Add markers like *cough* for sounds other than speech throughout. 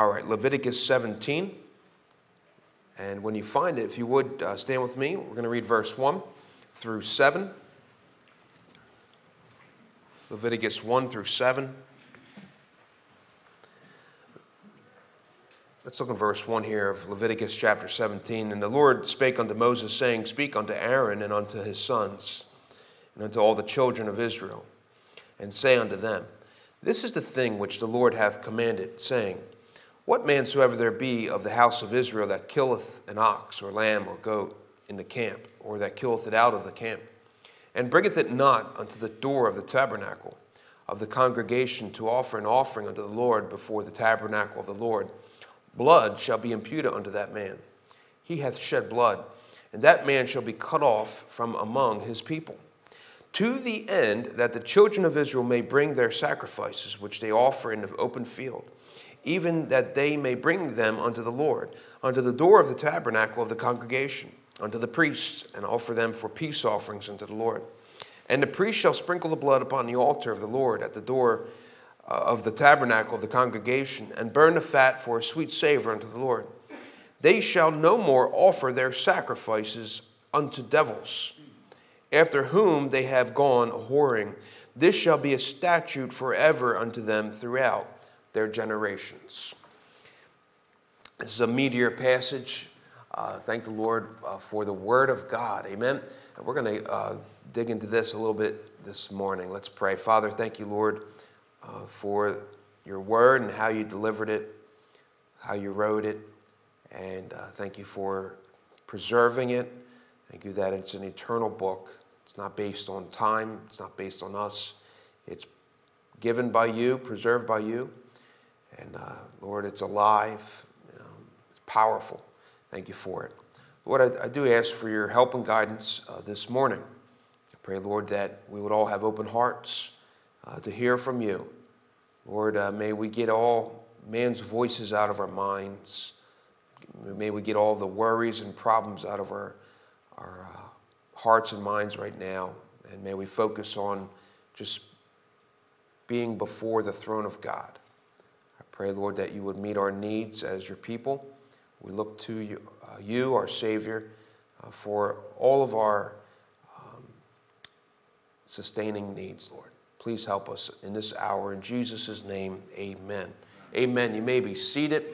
All right, Leviticus 17. And when you find it, if you would uh, stand with me, we're going to read verse 1 through 7. Leviticus 1 through 7. Let's look at verse 1 here of Leviticus chapter 17. And the Lord spake unto Moses, saying, Speak unto Aaron and unto his sons, and unto all the children of Israel, and say unto them, This is the thing which the Lord hath commanded, saying, What man soever there be of the house of Israel that killeth an ox, or lamb, or goat in the camp, or that killeth it out of the camp, and bringeth it not unto the door of the tabernacle of the congregation to offer an offering unto the Lord before the tabernacle of the Lord, blood shall be imputed unto that man. He hath shed blood, and that man shall be cut off from among his people. To the end that the children of Israel may bring their sacrifices, which they offer in the open field, even that they may bring them unto the Lord, unto the door of the tabernacle of the congregation, unto the priests, and offer them for peace offerings unto the Lord. And the priest shall sprinkle the blood upon the altar of the Lord at the door uh, of the tabernacle of the congregation, and burn the fat for a sweet savor unto the Lord. They shall no more offer their sacrifices unto devils, after whom they have gone whoring. This shall be a statute forever unto them throughout their generations. This is a meteor passage. Uh, thank the Lord uh, for the word of God. Amen. And we're going to uh, dig into this a little bit this morning. Let's pray. Father, thank you, Lord uh, for your word and how you delivered it, how you wrote it. And uh, thank you for preserving it. Thank you that it's an eternal book. It's not based on time, it's not based on us. It's given by you, preserved by you. And uh, Lord, it's alive, um, it's powerful. Thank you for it. Lord, I, I do ask for your help and guidance uh, this morning. I pray, Lord, that we would all have open hearts uh, to hear from you. Lord, uh, may we get all man's voices out of our minds. May we get all the worries and problems out of our, our uh, hearts and minds right now. And may we focus on just being before the throne of God. Pray, Lord, that you would meet our needs as your people. We look to you, uh, you our Savior, uh, for all of our um, sustaining needs, Lord. Please help us in this hour. In Jesus' name, amen. Amen. You may be seated.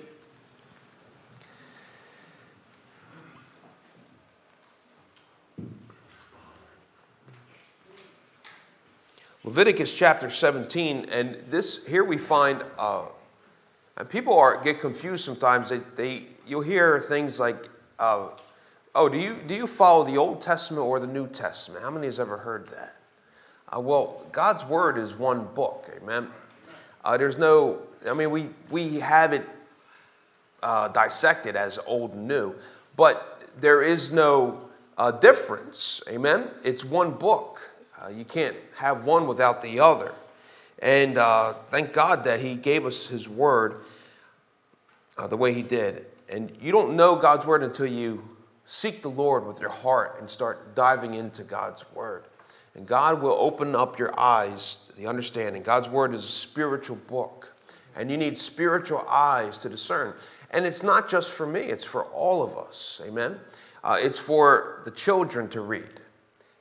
Leviticus chapter 17, and this here we find, uh, and people are get confused sometimes. They, they you'll hear things like, uh, "Oh, do you do you follow the Old Testament or the New Testament?" How many has ever heard that? Uh, well, God's Word is one book, amen. Uh, there's no, I mean, we, we have it uh, dissected as old and new, but there is no uh, difference, amen. It's one book. Uh, you can't have one without the other. And uh, thank God that He gave us His Word the way He did. And you don't know God's Word until you seek the Lord with your heart and start diving into God's Word. And God will open up your eyes the understanding. God's Word is a spiritual book, and you need spiritual eyes to discern. And it's not just for me, it's for all of us. Amen? Uh, it's for the children to read,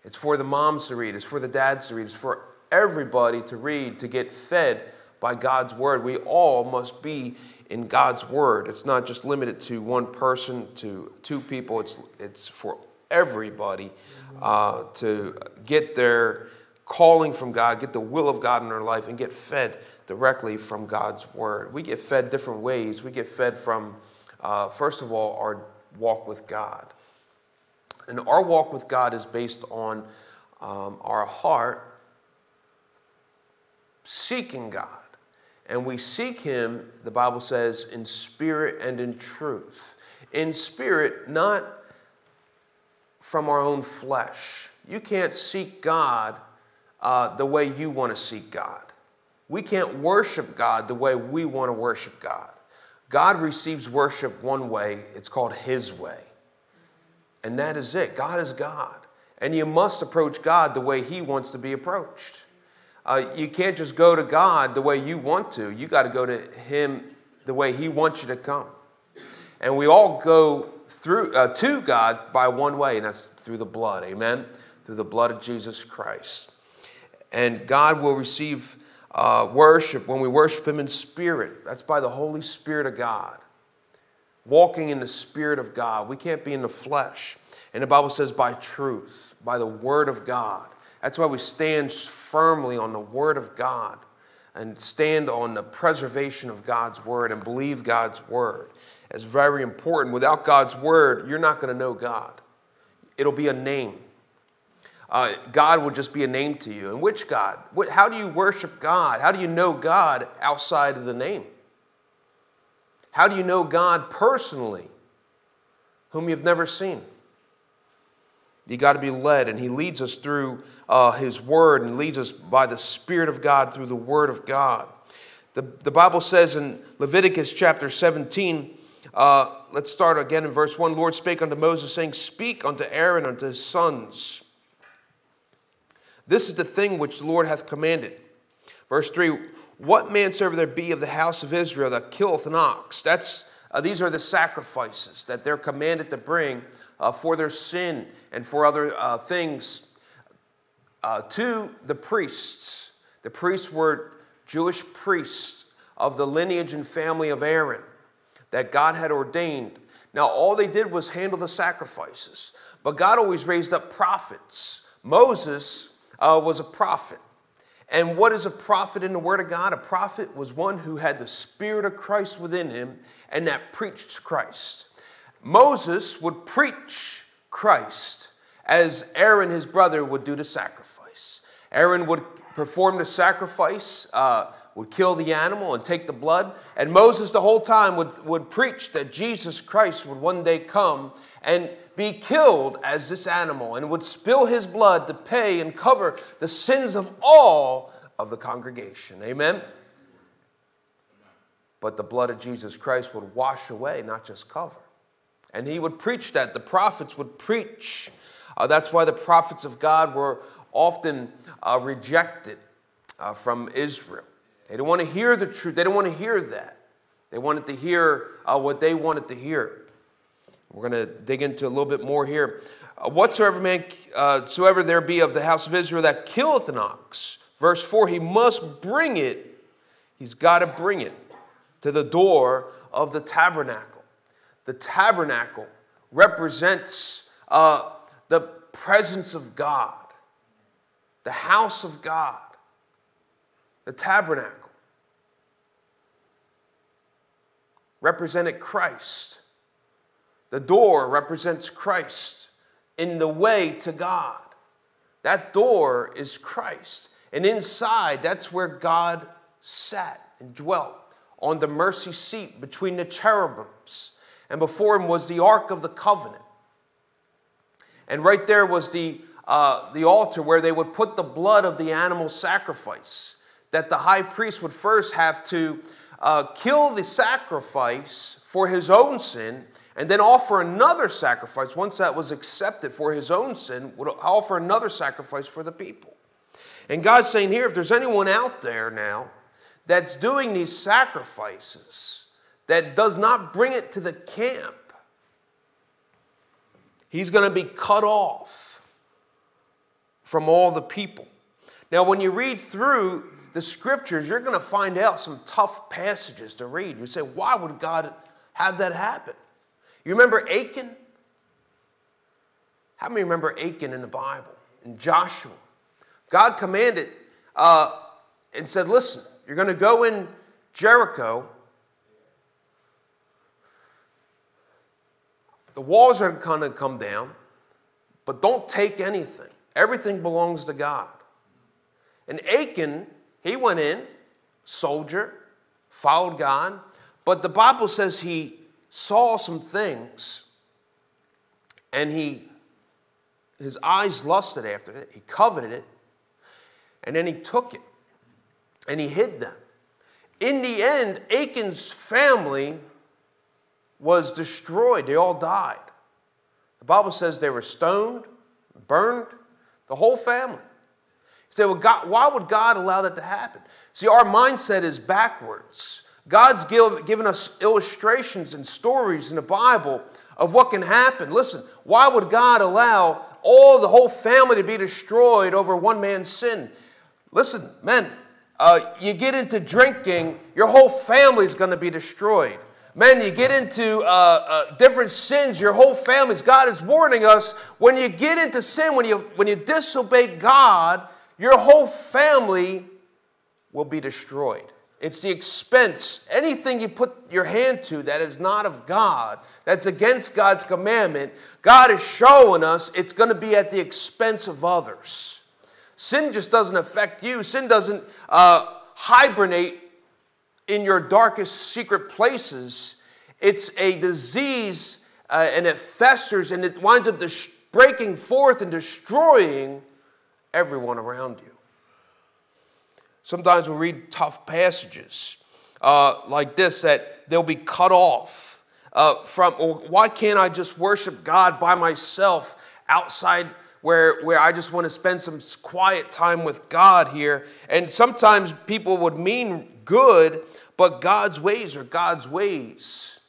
it's for the moms to read, it's for the dads to read, it's for everybody to read, to get fed by God's Word. We all must be in God's Word. It's not just limited to one person, to two people, it's, it's for everybody uh, to get their calling from God, get the will of God in their life, and get fed directly from God's word. We get fed different ways. We get fed from, uh, first of all, our walk with God. And our walk with God is based on um, our heart seeking God. And we seek Him, the Bible says, in spirit and in truth. In spirit, not from our own flesh. You can't seek God uh, the way you want to seek God. We can't worship God the way we want to worship God. God receives worship one way, it's called His way. And that is it. God is God. And you must approach God the way He wants to be approached. Uh, you can't just go to God the way you want to, you got to go to Him the way He wants you to come. And we all go through uh, to God by one way, and that's through the blood. Amen. Through the blood of Jesus Christ. And God will receive uh, worship when we worship Him in spirit. That's by the Holy Spirit of God. Walking in the Spirit of God. We can't be in the flesh. And the Bible says by truth, by the Word of God. That's why we stand firmly on the Word of God and stand on the preservation of God's Word and believe God's Word. It's very important. Without God's Word, you're not going to know God, it'll be a name. Uh, God will just be a name to you. And which God? How do you worship God? How do you know God outside of the name? How do you know God personally, whom you've never seen? You got to be led, and He leads us through uh, His Word and leads us by the Spirit of God through the Word of God. The, the Bible says in Leviticus chapter 17, uh, let's start again in verse 1 Lord spake unto Moses, saying, Speak unto Aaron, unto his sons. This is the thing which the Lord hath commanded. Verse 3 What manservant there be of the house of Israel that killeth an ox? That's, uh, these are the sacrifices that they're commanded to bring uh, for their sin and for other uh, things uh, to the priests. The priests were Jewish priests of the lineage and family of Aaron that God had ordained. Now, all they did was handle the sacrifices, but God always raised up prophets. Moses uh, was a prophet. And what is a prophet in the Word of God? A prophet was one who had the Spirit of Christ within him and that preached Christ. Moses would preach Christ as Aaron, his brother, would do the sacrifice. Aaron would perform the sacrifice, uh, would kill the animal and take the blood. And Moses, the whole time, would, would preach that Jesus Christ would one day come and be killed as this animal and would spill his blood to pay and cover the sins of all of the congregation. Amen? But the blood of Jesus Christ would wash away, not just cover. And he would preach that. The prophets would preach. Uh, that's why the prophets of God were often uh, rejected uh, from Israel. They didn't want to hear the truth, they didn't want to hear that. They wanted to hear uh, what they wanted to hear. We're going to dig into a little bit more here. Uh, whatsoever man, uh, soever there be of the house of Israel that killeth an ox, verse 4, he must bring it, he's got to bring it to the door of the tabernacle. The tabernacle represents uh, the presence of God, the house of God, the tabernacle represented Christ. The door represents Christ in the way to God. That door is Christ. And inside, that's where God sat and dwelt on the mercy seat between the cherubims. And before him was the Ark of the Covenant. And right there was the, uh, the altar where they would put the blood of the animal sacrifice. That the high priest would first have to uh, kill the sacrifice for his own sin and then offer another sacrifice, once that was accepted for his own sin, would offer another sacrifice for the people. And God's saying here, if there's anyone out there now that's doing these sacrifices that does not bring it to the camp, he's going to be cut off from all the people. Now, when you read through the scriptures, you're going to find out some tough passages to read. You say, why would God have that happen? You remember Achan? How many remember Achan in the Bible? In Joshua. God commanded uh, and said, Listen, you're going to go in Jericho. The walls are going to come down, but don't take anything. Everything belongs to God. And Achan, he went in, soldier, followed God, but the Bible says he saw some things and he his eyes lusted after it he coveted it and then he took it and he hid them in the end achan's family was destroyed they all died the bible says they were stoned burned the whole family you say well god, why would god allow that to happen see our mindset is backwards God's given us illustrations and stories in the Bible of what can happen. Listen, why would God allow all the whole family to be destroyed over one man's sin? Listen, men, uh, you get into drinking, your whole family is going to be destroyed. Men, you get into uh, uh, different sins, your whole families. God is warning us when you get into sin, when you, when you disobey God, your whole family will be destroyed. It's the expense. Anything you put your hand to that is not of God, that's against God's commandment, God is showing us it's going to be at the expense of others. Sin just doesn't affect you, sin doesn't uh, hibernate in your darkest secret places. It's a disease uh, and it festers and it winds up breaking forth and destroying everyone around you. Sometimes we read tough passages uh, like this that they'll be cut off uh, from, or why can't I just worship God by myself outside where, where I just want to spend some quiet time with God here? And sometimes people would mean good, but God's ways are God's ways.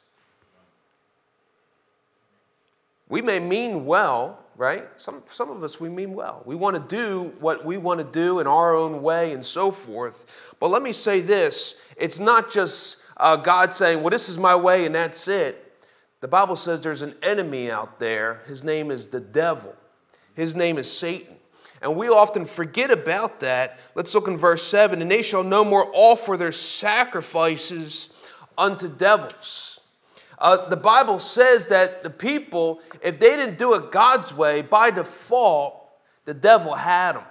We may mean well, right? Some, some of us, we mean well. We want to do what we want to do in our own way and so forth. But let me say this it's not just uh, God saying, well, this is my way and that's it. The Bible says there's an enemy out there. His name is the devil, his name is Satan. And we often forget about that. Let's look in verse 7 and they shall no more offer their sacrifices unto devils uh, the Bible says that the people, if they didn't do it God's way, by default, the devil had them.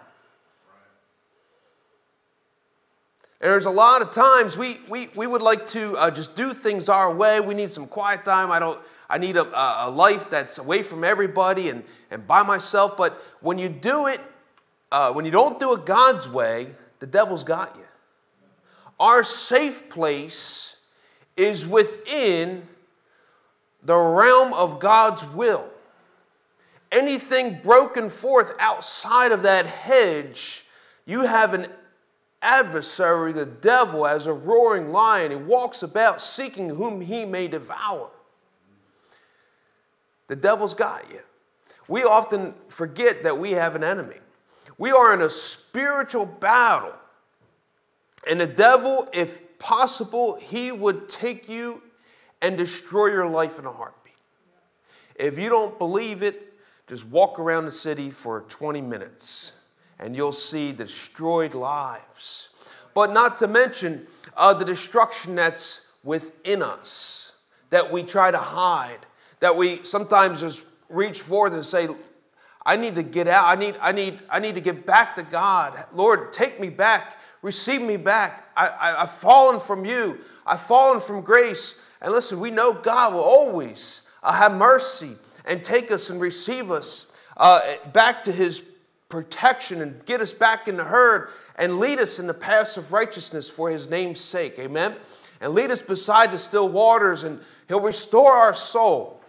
And there's a lot of times we, we, we would like to uh, just do things our way. We need some quiet time. I, don't, I need a, a life that's away from everybody and, and by myself. But when you do it, uh, when you don't do it God's way, the devil's got you. Our safe place is within the realm of God's will. Anything broken forth outside of that hedge, you have an adversary, the devil, as a roaring lion. He walks about seeking whom he may devour. The devil's got you. We often forget that we have an enemy. We are in a spiritual battle. And the devil, if possible, he would take you and destroy your life in a heartbeat. If you don't believe it, just walk around the city for 20 minutes and you'll see destroyed lives. But not to mention uh, the destruction that's within us that we try to hide, that we sometimes just reach forth and say, I need to get out. I need, I need, I need to get back to God. Lord, take me back. Receive me back. I, I, I've fallen from you. I've fallen from grace. And listen, we know God will always uh, have mercy and take us and receive us uh, back to his protection and get us back in the herd and lead us in the paths of righteousness for his name's sake. Amen. And lead us beside the still waters and he'll restore our soul.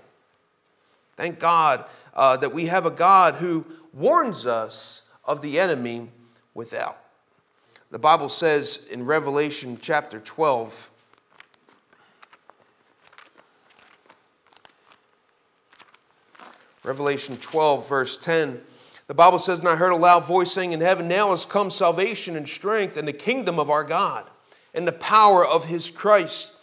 Thank God uh, that we have a God who warns us of the enemy without. The Bible says in Revelation chapter 12, Revelation 12, verse 10. The Bible says, And I heard a loud voice saying in heaven, Now has come salvation and strength and the kingdom of our God and the power of his Christ.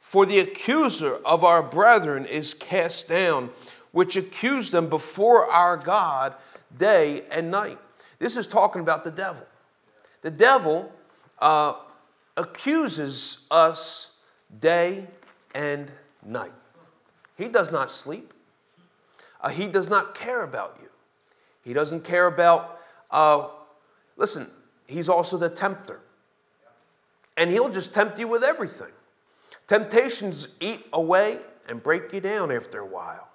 For the accuser of our brethren is cast down, which accuse them before our God day and night. This is talking about the devil. The devil uh, accuses us day and night. He does not sleep. Uh, he does not care about you. He doesn't care about, uh, listen, he's also the tempter. And he'll just tempt you with everything. Temptations eat away and break you down after a while.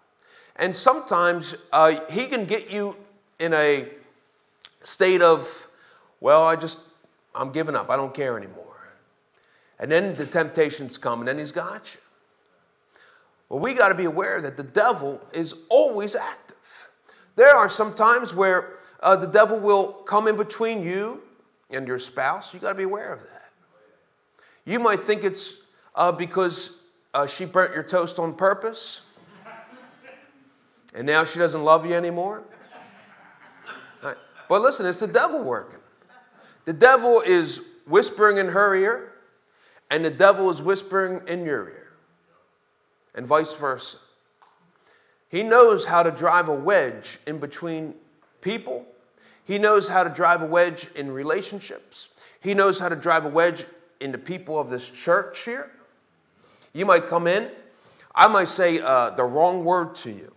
And sometimes uh, he can get you in a state of, well, I just, I'm giving up. I don't care anymore. And then the temptations come, and then he's got you. Well, we got to be aware that the devil is always active. There are some times where uh, the devil will come in between you and your spouse. You got to be aware of that. You might think it's uh, because uh, she burnt your toast on purpose? And now she doesn't love you anymore? Right. But listen, it's the devil working. The devil is whispering in her ear, and the devil is whispering in your ear, and vice versa. He knows how to drive a wedge in between people. He knows how to drive a wedge in relationships. He knows how to drive a wedge in the people of this church here. You might come in, I might say uh, the wrong word to you.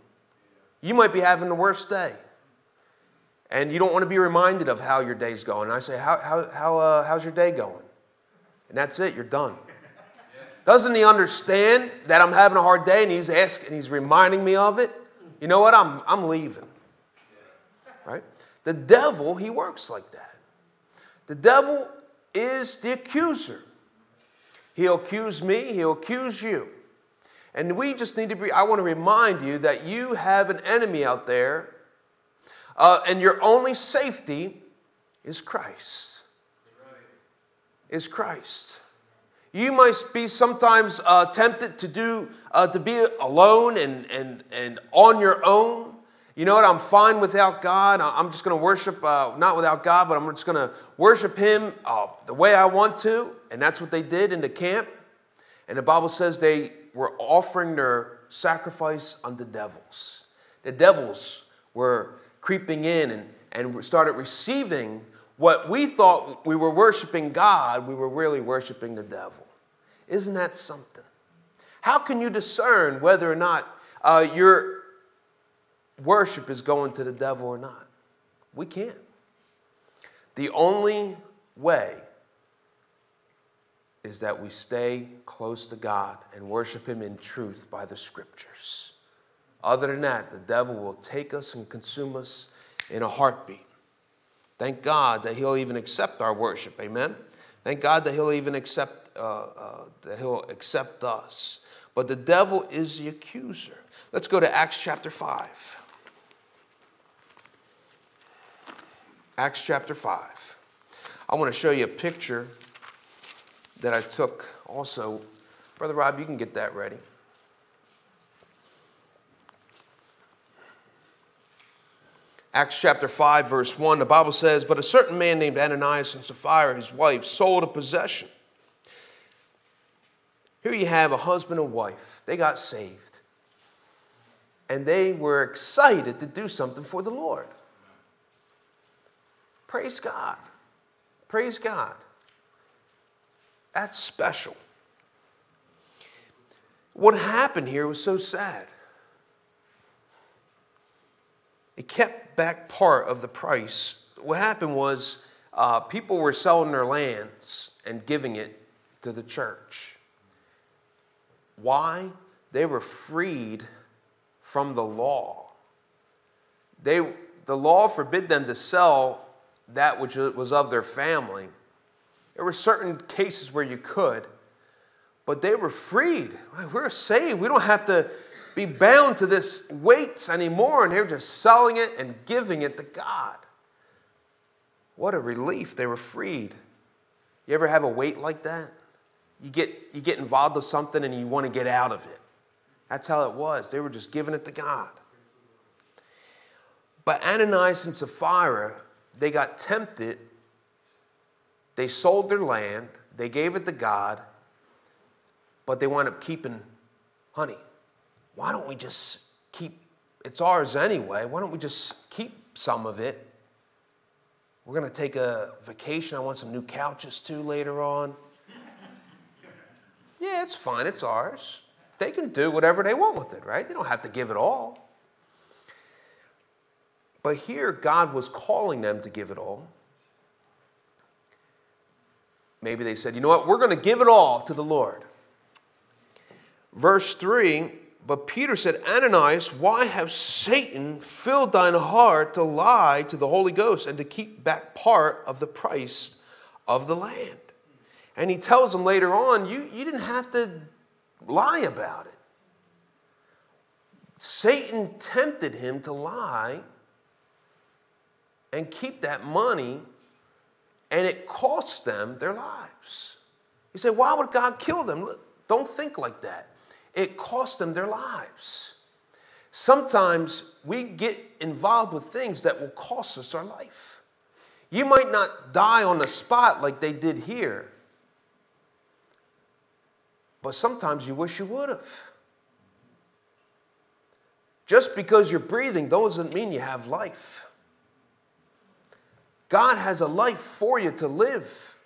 You might be having the worst day. And you don't want to be reminded of how your day's going. And I say, how, how, how, uh, How's your day going? And that's it, you're done. Doesn't he understand that I'm having a hard day and he's asking, he's reminding me of it? You know what? I'm, I'm leaving. Right? The devil, he works like that. The devil is the accuser. He'll accuse me, he'll accuse you. And we just need to be, I want to remind you that you have an enemy out there, uh, and your only safety is Christ. Is Christ. You might be sometimes uh, tempted to do uh, to be alone and, and, and on your own. You know what? I'm fine without God. I'm just going to worship, uh, not without God, but I'm just going to worship Him uh, the way I want to. And that's what they did in the camp. And the Bible says they were offering their sacrifice unto devils. The devils were creeping in and, and started receiving what we thought we were worshiping God, we were really worshiping the devil. Isn't that something? How can you discern whether or not uh, your worship is going to the devil or not? We can't. The only way is that we stay close to God and worship Him in truth by the scriptures. Other than that, the devil will take us and consume us in a heartbeat. Thank God that He'll even accept our worship. Amen. Thank God that He'll even accept uh, uh, that he'll accept us. But the devil is the accuser. Let's go to Acts chapter 5. Acts chapter 5. I want to show you a picture that I took also. Brother Rob, you can get that ready. Acts chapter 5, verse 1, the Bible says, But a certain man named Ananias and Sapphira, his wife, sold a possession here you have a husband and wife. They got saved. And they were excited to do something for the Lord. Praise God. Praise God. That's special. What happened here was so sad. It kept back part of the price. What happened was uh, people were selling their lands and giving it to the church. Why? They were freed from the law. They, the law forbid them to sell that which was of their family. There were certain cases where you could, but they were freed. We're saved. We don't have to be bound to this weights anymore, and they're just selling it and giving it to God. What a relief. They were freed. You ever have a weight like that? you get, you get involved with something and you want to get out of it. That's how it was. They were just giving it to God. But Ananias and Sapphira, they got tempted. They sold their land, they gave it to God, but they wound up keeping honey. Why don't we just keep, it's ours anyway, why don't we just keep some of it? We're going to take a vacation. I want some new couches too later on. *laughs* Yeah, it's fine, it's ours. They can do whatever they want with it, right? They don't have to give it all. But here, God was calling them to give it all. Maybe they said, you know what, we're going to give it all to the Lord. Verse 3 But Peter said, Ananias, why have Satan filled thine heart to lie to the Holy Ghost and to keep back part of the price of the land? And he tells him later on, you, you didn't have to lie about it. Satan tempted him to lie and keep that money, and it cost them their lives. You say, why would God kill them? Look, Don't think like that. It cost them their lives. Sometimes we get involved with things that will cost us our life. You might not die on the spot like they did here, but sometimes you wish you would have. Just because you're breathing doesn't mean you have life. God has a life for you to live,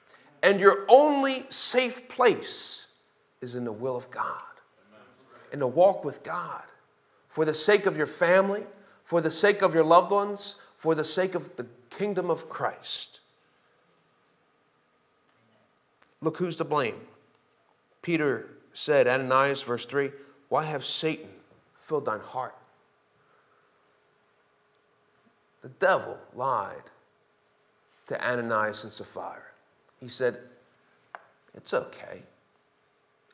and your only safe place is in the will of God, in the walk with God for the sake of your family, for the sake of your loved ones, for the sake of the kingdom of Christ. Look who's to blame. Peter said, Ananias, verse 3, Why have Satan filled thine heart? The devil lied to Ananias and Sapphira. He said, It's okay.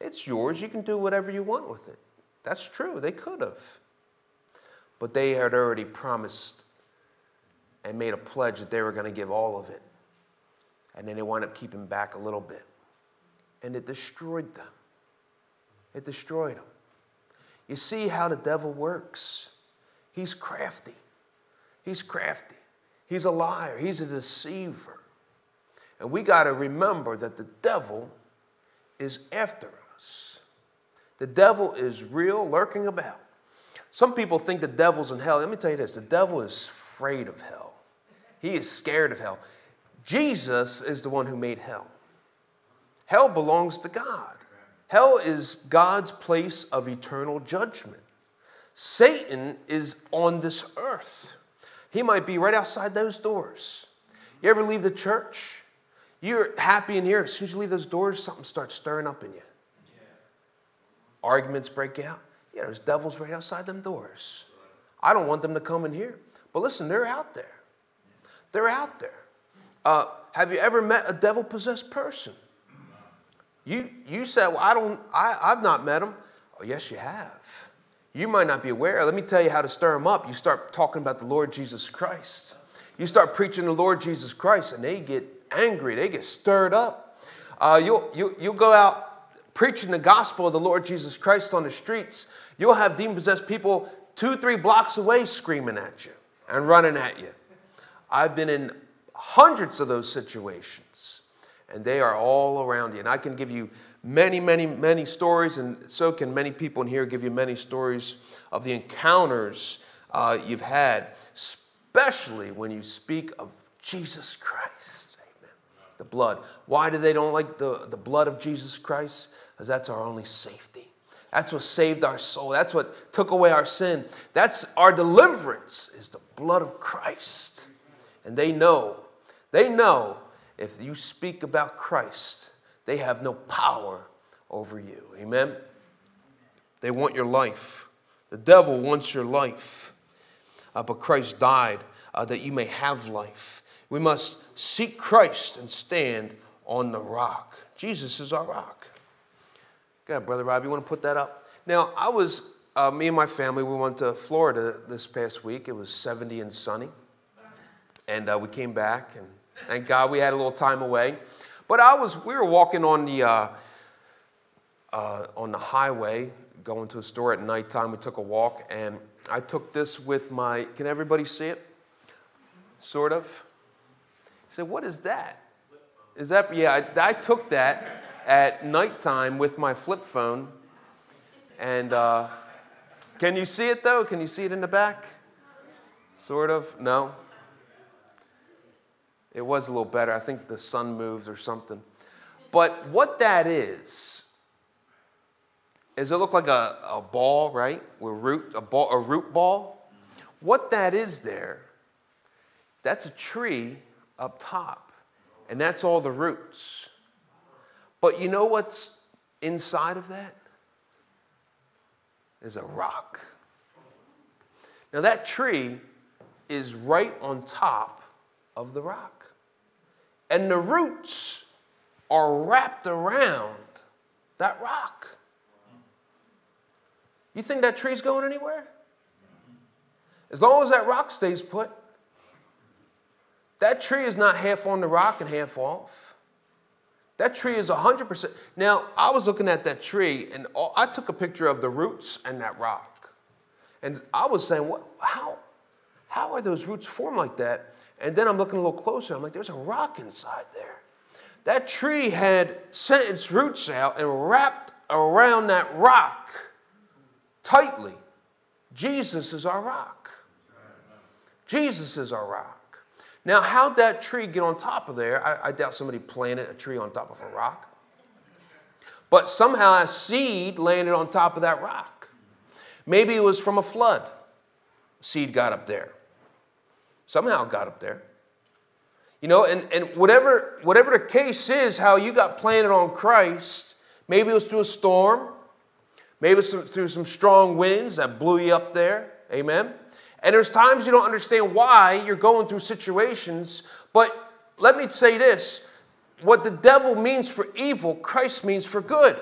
It's yours. You can do whatever you want with it. That's true. They could have. But they had already promised and made a pledge that they were going to give all of it. And then they wound up keeping back a little bit. And it destroyed them. It destroyed them. You see how the devil works? He's crafty. He's crafty. He's a liar. He's a deceiver. And we got to remember that the devil is after us. The devil is real, lurking about. Some people think the devil's in hell. Let me tell you this the devil is afraid of hell, he is scared of hell. Jesus is the one who made hell. Hell belongs to God. Hell is God's place of eternal judgment. Satan is on this earth. He might be right outside those doors. You ever leave the church? You're happy in here. As soon as you leave those doors, something starts stirring up in you. Arguments break out. Yeah, there's devils right outside them doors. I don't want them to come in here. But listen, they're out there. They're out there. Uh, have you ever met a devil possessed person? You, you said, Well, I don't, I, I've not met them. Oh, yes, you have. You might not be aware. Let me tell you how to stir them up. You start talking about the Lord Jesus Christ. You start preaching the Lord Jesus Christ, and they get angry. They get stirred up. Uh, you'll, you, you'll go out preaching the gospel of the Lord Jesus Christ on the streets, you'll have demon possessed people two, three blocks away screaming at you and running at you. I've been in hundreds of those situations, and they are all around you. And I can give you many, many, many stories, and so can many people in here give you many stories of the encounters uh, you've had, especially when you speak of Jesus Christ. Amen. The blood. Why do they don't like the, the blood of Jesus Christ? because that's our only safety. That's what saved our soul. That's what took away our sin. That's our deliverance is the blood of Christ. And they know, they know if you speak about Christ, they have no power over you. Amen. They want your life. The devil wants your life. Uh, but Christ died uh, that you may have life. We must seek Christ and stand on the rock. Jesus is our rock. Go Brother Rob, you want to put that up? Now, I was, uh, me and my family, we went to Florida this past week. It was 70 and sunny. And uh, we came back, and thank God we had a little time away. But I was, we were walking on the, uh, uh, on the highway, going to a store at nighttime. We took a walk, and I took this with my, can everybody see it? Sort of. He said, What is that? Is that, yeah, I, I took that at nighttime with my flip phone. And uh, can you see it though? Can you see it in the back? Sort of? No? It was a little better. I think the sun moves or something. But what that is, is it look like a, a ball, right? With root, a, ball, a root ball. What that is there, that's a tree up top, and that's all the roots. But you know what's inside of that? Is a rock. Now, that tree is right on top of the rock. And the roots are wrapped around that rock. You think that tree's going anywhere? As long as that rock stays put, that tree is not half on the rock and half off. That tree is 100%. Now, I was looking at that tree and I took a picture of the roots and that rock. And I was saying, what, how, how are those roots formed like that? And then I'm looking a little closer. I'm like, there's a rock inside there. That tree had sent its roots out and wrapped around that rock tightly. Jesus is our rock. Jesus is our rock. Now, how'd that tree get on top of there? I, I doubt somebody planted a tree on top of a rock. But somehow a seed landed on top of that rock. Maybe it was from a flood. Seed got up there. Somehow got up there. You know, and, and whatever, whatever the case is, how you got planted on Christ, maybe it was through a storm, maybe it was through some strong winds that blew you up there. Amen. And there's times you don't understand why you're going through situations, but let me say this what the devil means for evil, Christ means for good.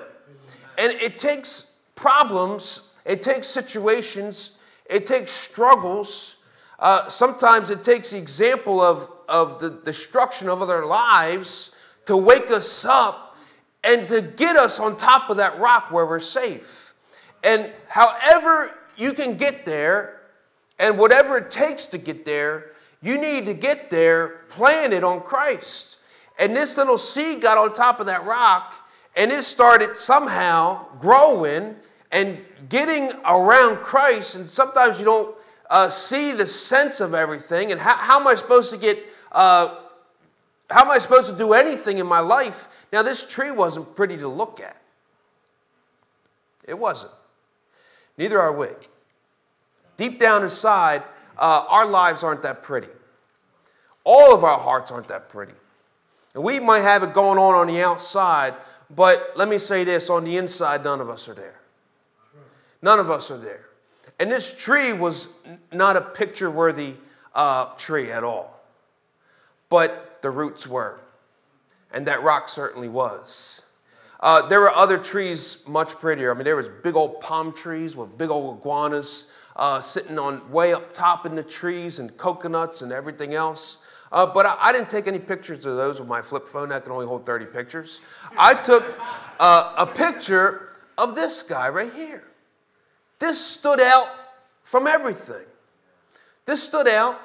And it takes problems, it takes situations, it takes struggles. Uh, sometimes it takes the example of, of the destruction of other lives to wake us up and to get us on top of that rock where we're safe. And however you can get there, and whatever it takes to get there, you need to get there planted on Christ. And this little seed got on top of that rock and it started somehow growing and getting around Christ. And sometimes you don't uh, see the sense of everything. And how, how am I supposed to get, uh, how am I supposed to do anything in my life? Now, this tree wasn't pretty to look at. It wasn't. Neither are we. Deep down inside, uh, our lives aren't that pretty. All of our hearts aren't that pretty. And we might have it going on on the outside, but let me say this on the inside, none of us are there. None of us are there. And this tree was not a picture worthy uh, tree at all. But the roots were. And that rock certainly was. Uh, there were other trees much prettier. I mean, there was big old palm trees with big old iguanas uh, sitting on way up top in the trees and coconuts and everything else. Uh, but I, I, didn't take any pictures of those with my flip phone. That can only hold 30 pictures. I took uh, a picture of this guy right here. This stood out from everything. This stood out,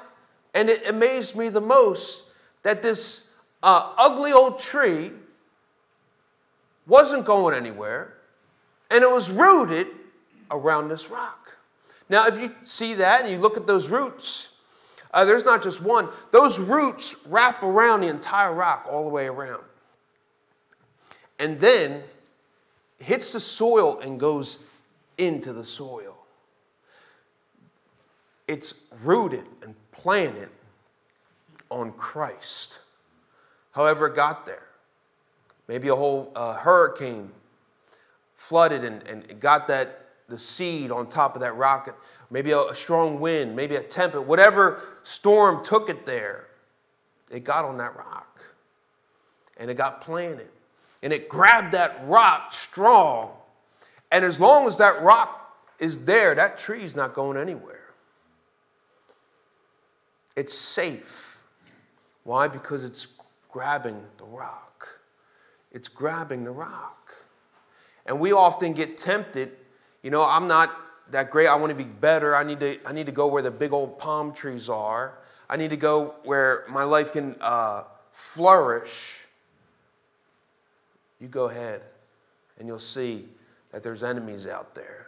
and it amazed me the most that this uh, ugly old tree wasn't going anywhere, and it was rooted around this rock. Now, if you see that and you look at those roots, uh, there's not just one. Those roots wrap around the entire rock all the way around. And then hits the soil and goes into the soil. It's rooted and planted on Christ. However, it got there. Maybe a whole uh, hurricane flooded and, and got that the seed on top of that rocket, maybe a, a strong wind, maybe a tempest, whatever storm took it there, it got on that rock and it got planted. And it grabbed that rock strong. And as long as that rock is there, that tree's not going anywhere. It's safe. Why? Because it's grabbing the rock. It's grabbing the rock. And we often get tempted you know, I'm not that great. I want to be better. I need to, I need to go where the big old palm trees are. I need to go where my life can uh, flourish. You go ahead and you'll see that there's enemies out there,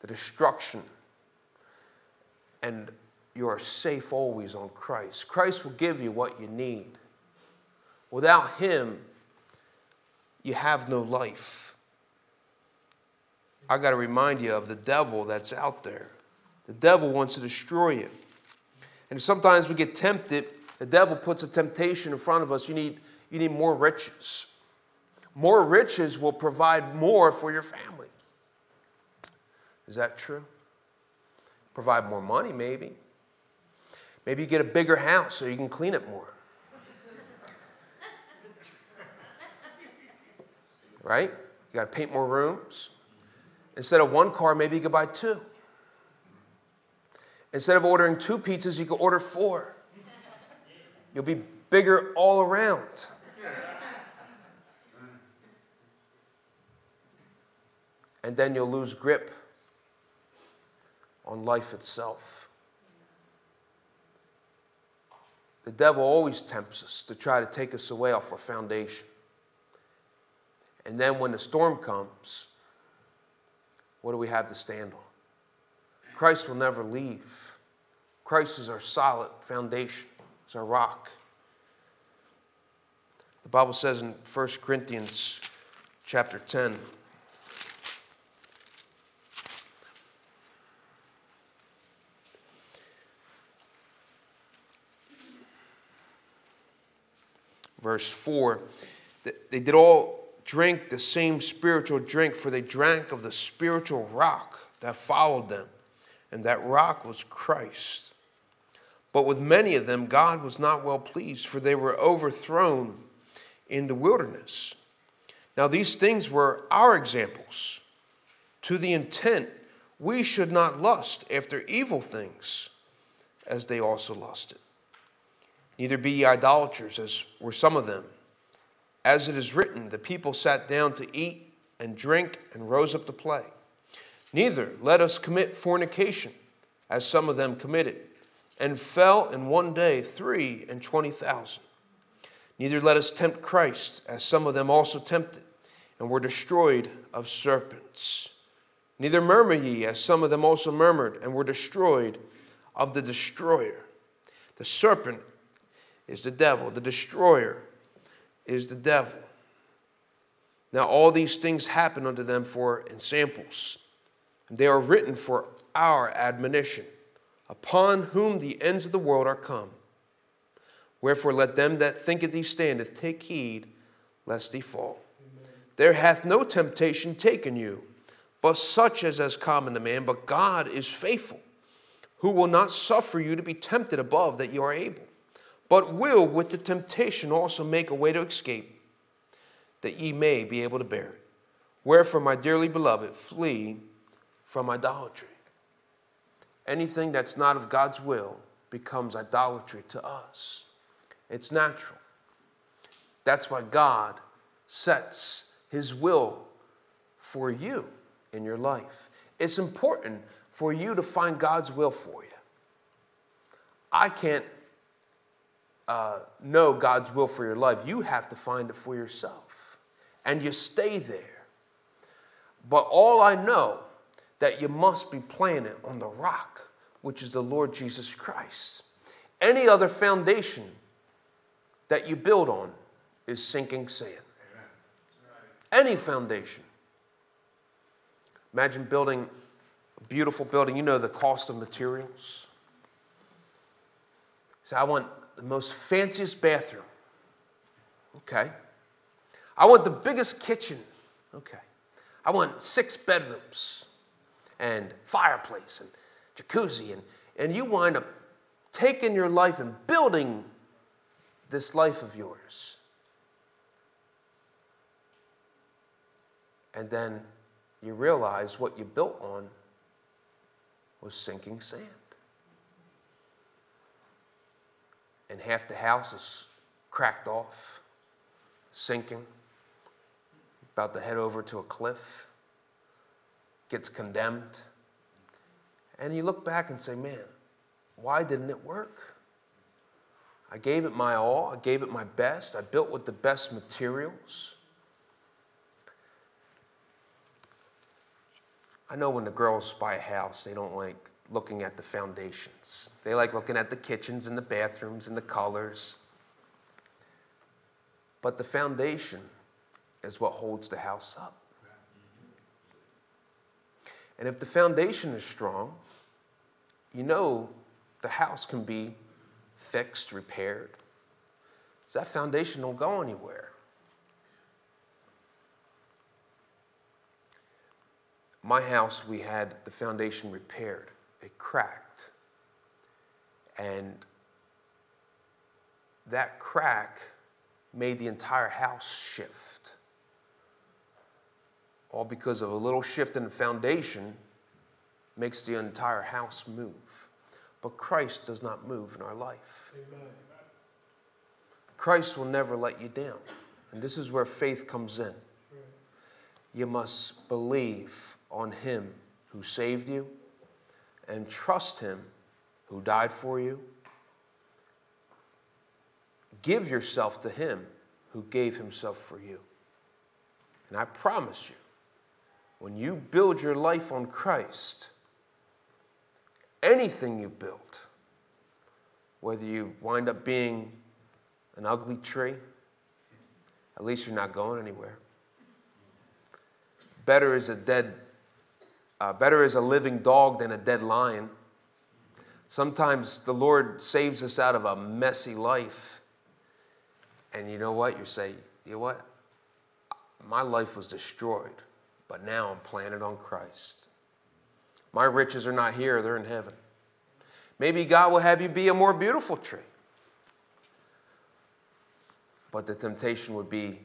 the destruction. And you are safe always on Christ. Christ will give you what you need. Without Him, you have no life. I got to remind you of the devil that's out there. The devil wants to destroy you. And sometimes we get tempted, the devil puts a temptation in front of us. You need, you need more riches. More riches will provide more for your family. Is that true? Provide more money, maybe. Maybe you get a bigger house so you can clean it more. right? You got to paint more rooms. Instead of one car, maybe you could buy two. Instead of ordering two pizzas, you could order four. You'll be bigger all around. And then you'll lose grip on life itself. The devil always tempts us to try to take us away off our foundation. And then when the storm comes, what do we have to stand on? Christ will never leave. Christ is our solid foundation, is our rock. The Bible says in 1 Corinthians chapter 10, verse 4, they did all drink the same spiritual drink, for they drank of the spiritual rock that followed them, and that rock was Christ. But with many of them, God was not well pleased, for they were overthrown in the wilderness. Now, these things were our examples, to the intent we should not lust after evil things, as they also lusted. Neither be ye idolaters, as were some of them. As it is written, the people sat down to eat and drink and rose up to play. Neither let us commit fornication, as some of them committed, and fell in one day three and twenty thousand. Neither let us tempt Christ, as some of them also tempted, and were destroyed of serpents. Neither murmur ye, as some of them also murmured, and were destroyed of the destroyer. The serpent is the devil. The destroyer is the devil. Now, all these things happen unto them for ensamples. And they are written for our admonition, upon whom the ends of the world are come. Wherefore, let them that think of thee standeth take heed lest thee fall. Amen. There hath no temptation taken you, but such as is common to man. But God is faithful, who will not suffer you to be tempted above that you are able but will with the temptation also make a way to escape, that ye may be able to bear it. Wherefore, my dearly beloved, flee from idolatry. Anything that's not of God's will becomes idolatry to us. It's natural. That's why God sets his will for you in your life. It's important for you to find God's will for you. I can't uh, know God's will for your life, you have to find it for yourself. And you stay there. But all I know that you must be planted on the rock, which is the Lord Jesus Christ. Any other foundation that you build on is sinking sand. Any foundation. Imagine building a beautiful building. You know the cost of materials. So I want the most fanciest bathroom. Okay. I want the biggest kitchen. Okay. I want six bedrooms and fireplace and jacuzzi. And, and you wind up taking your life and building this life of yours. And then you realize what you built on was sinking sand. And half the house is cracked off, sinking, about to head over to a cliff, gets condemned. And you look back and say, man, why didn't it work? I gave it my all, I gave it my best, I built with the best materials. I know when the girls buy a house, they don't like looking at the foundations. They like looking at the kitchens and the bathrooms and the colors. But the foundation is what holds the house up. And if the foundation is strong, you know the house can be fixed, repaired. So that foundation don't go anywhere. My house, we had the foundation repaired it cracked. And that crack made the entire house shift. All because of a little shift in the foundation makes the entire house move. But Christ does not move in our life. Amen. Christ will never let you down. And this is where faith comes in. you must believe on Him who saved you and trust Him who died for you. Give yourself to Him who gave Himself for you. And I promise you, when you build your life on Christ, anything you build, whether you wind up being an ugly tree, at least you're not going anywhere. Better is a dead, uh, better is a living dog than a dead lion. Sometimes the Lord saves us out of a messy life. And you know what? You say, you know what? My life was destroyed, but now I'm planted on Christ. My riches are not here, they're in heaven. Maybe God will have you be a more beautiful tree. But the temptation would be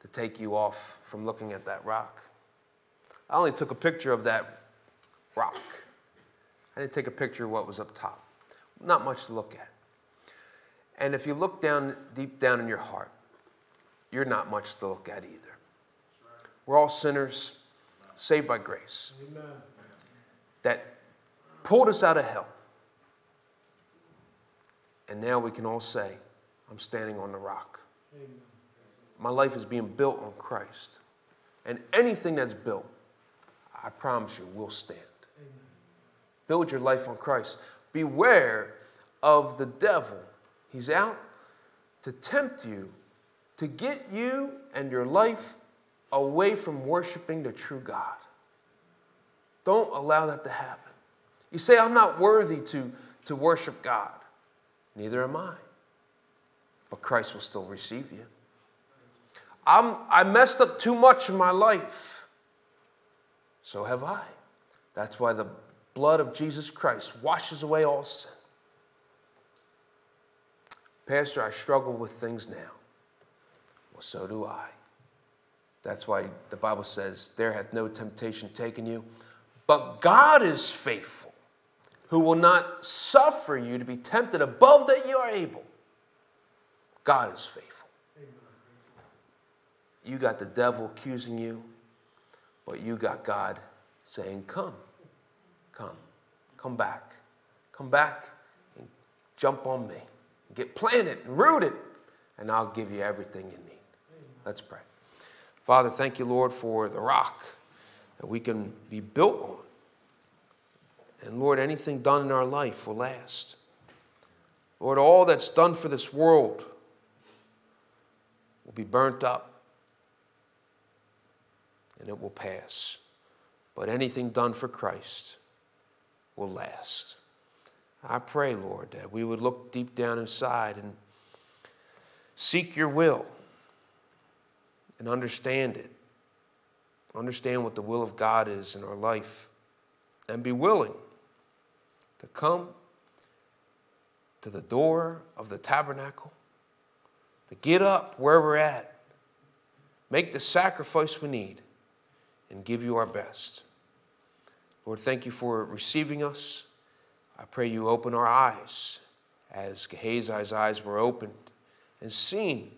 to take you off from looking at that rock. I only took a picture of that rock. I didn't take a picture of what was up top. Not much to look at. And if you look down deep down in your heart, you're not much to look at either. We're all sinners, saved by grace. Amen. That pulled us out of hell. And now we can all say, I'm standing on the rock. Amen. My life is being built on Christ. And anything that's built, I promise you, we'll stand. Amen. Build your life on Christ. Beware of the devil. He's out to tempt you, to get you and your life away from worshiping the true God. Don't allow that to happen. You say, I'm not worthy to, to worship God. Neither am I. But Christ will still receive you. I'm, I messed up too much in my life. So have I. That's why the blood of Jesus Christ washes away all sin. Pastor, I struggle with things now. Well, so do I. That's why the Bible says, There hath no temptation taken you, but God is faithful, who will not suffer you to be tempted above that you are able. God is faithful. You got the devil accusing you, but you got God saying, Come, come, come back, come back and jump on me. Get planted and rooted, and I'll give you everything you need. Let's pray. Father, thank you, Lord, for the rock that we can be built on. And Lord, anything done in our life will last. Lord, all that's done for this world will be burnt up and it will pass. But anything done for Christ will last. I pray, Lord, that we would look deep down inside and seek your will and understand it. Understand what the will of God is in our life and be willing to come to the door of the tabernacle, to get up where we're at, make the sacrifice we need, and give you our best. Lord, thank you for receiving us. I pray you open our eyes as Gehazi's eyes were opened and seen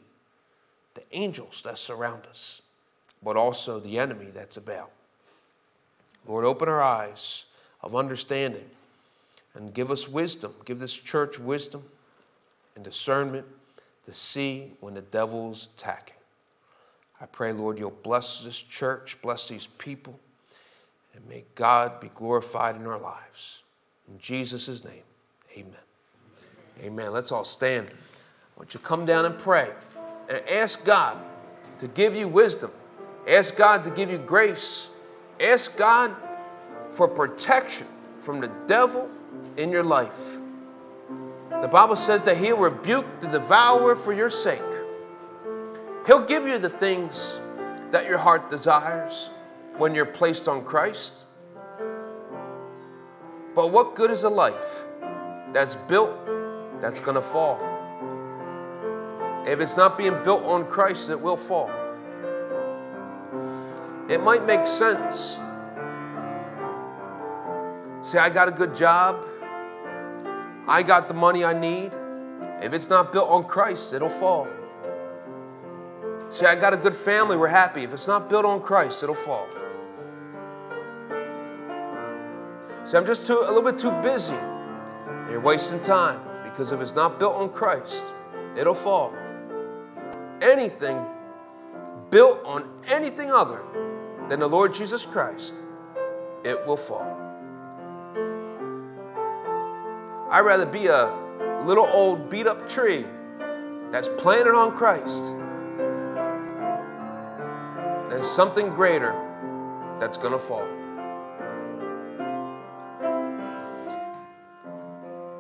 the angels that surround us, but also the enemy that's about. Lord, open our eyes of understanding and give us wisdom. Give this church wisdom and discernment to see when the devil's attacking. I pray, Lord, you'll bless this church, bless these people, and may God be glorified in our lives. In Jesus' name, amen. Amen. Let's all stand. I want you to come down and pray and ask God to give you wisdom. Ask God to give you grace. Ask God for protection from the devil in your life. The Bible says that he'll rebuke the devourer for your sake. He'll give you the things that your heart desires when you're placed on Christ. But what good is a life that's built that's going to fall? If it's not being built on Christ, it will fall. It might make sense. Say, I got a good job. I got the money I need. If it's not built on Christ, it'll fall. See, I got a good family, we're happy. If it's not built on Christ, it'll fall. See, I'm just too, a little bit too busy. You're wasting time because if it's not built on Christ, it'll fall. Anything built on anything other than the Lord Jesus Christ, it will fall. I'd rather be a little old beat up tree that's planted on Christ than something greater that's going to fall.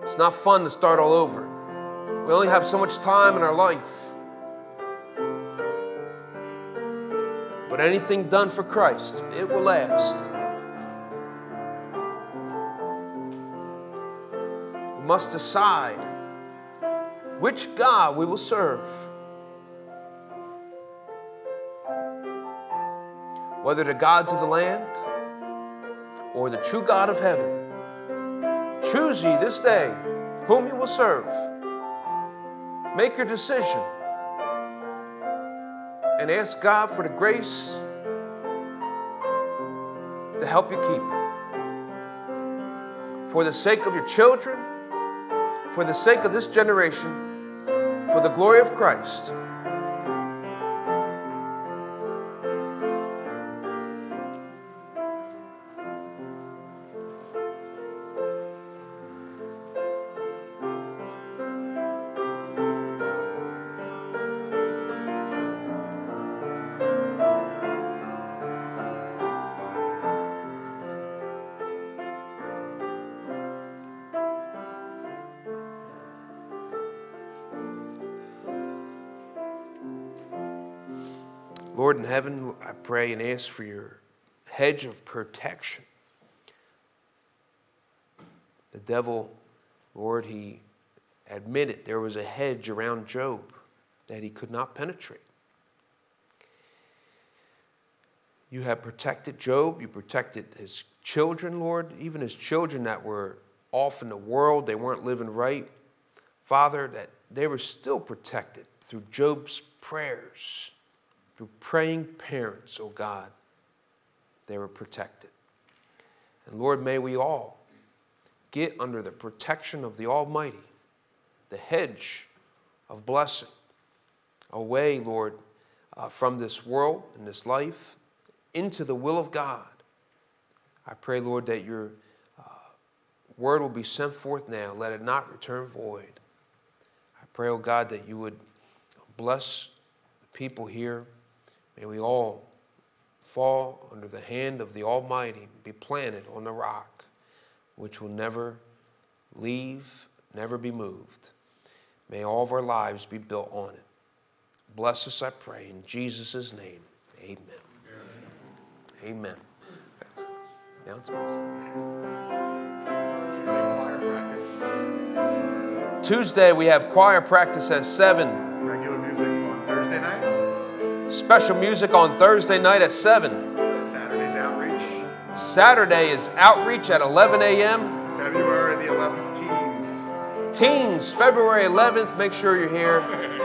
It's not fun to start all over. We only have so much time in our life. But anything done for Christ, it will last. We must decide which God we will serve. Whether the gods of the land or the true God of heaven. Choose ye this day whom you will serve. Make your decision and ask God for the grace to help you keep it. For the sake of your children, for the sake of this generation, for the glory of Christ. Heaven, I pray and ask for your hedge of protection. The devil, Lord, he admitted there was a hedge around Job that he could not penetrate. You have protected Job, you protected his children, Lord, even his children that were off in the world, they weren't living right. Father, that they were still protected through Job's prayers through praying parents, oh God, they were protected. And Lord, may we all get under the protection of the Almighty, the hedge of blessing, away, Lord, uh, from this world and this life into the will of God. I pray, Lord, that your uh, word will be sent forth now. Let it not return void. I pray, oh God, that you would bless the people here. May we all fall under the hand of the Almighty, be planted on the rock, which will never leave, never be moved. May all of our lives be built on it. Bless us, I pray, in Jesus' name. Amen. Amen. Announcements. Tuesday, we have choir practice at 7. Regular music on Thursday night. Special music on Thursday night at 7. Saturday's outreach. Saturday is outreach at 11 a.m. February the 11th, teens. Teens, February 11th. Make sure you're here. *laughs*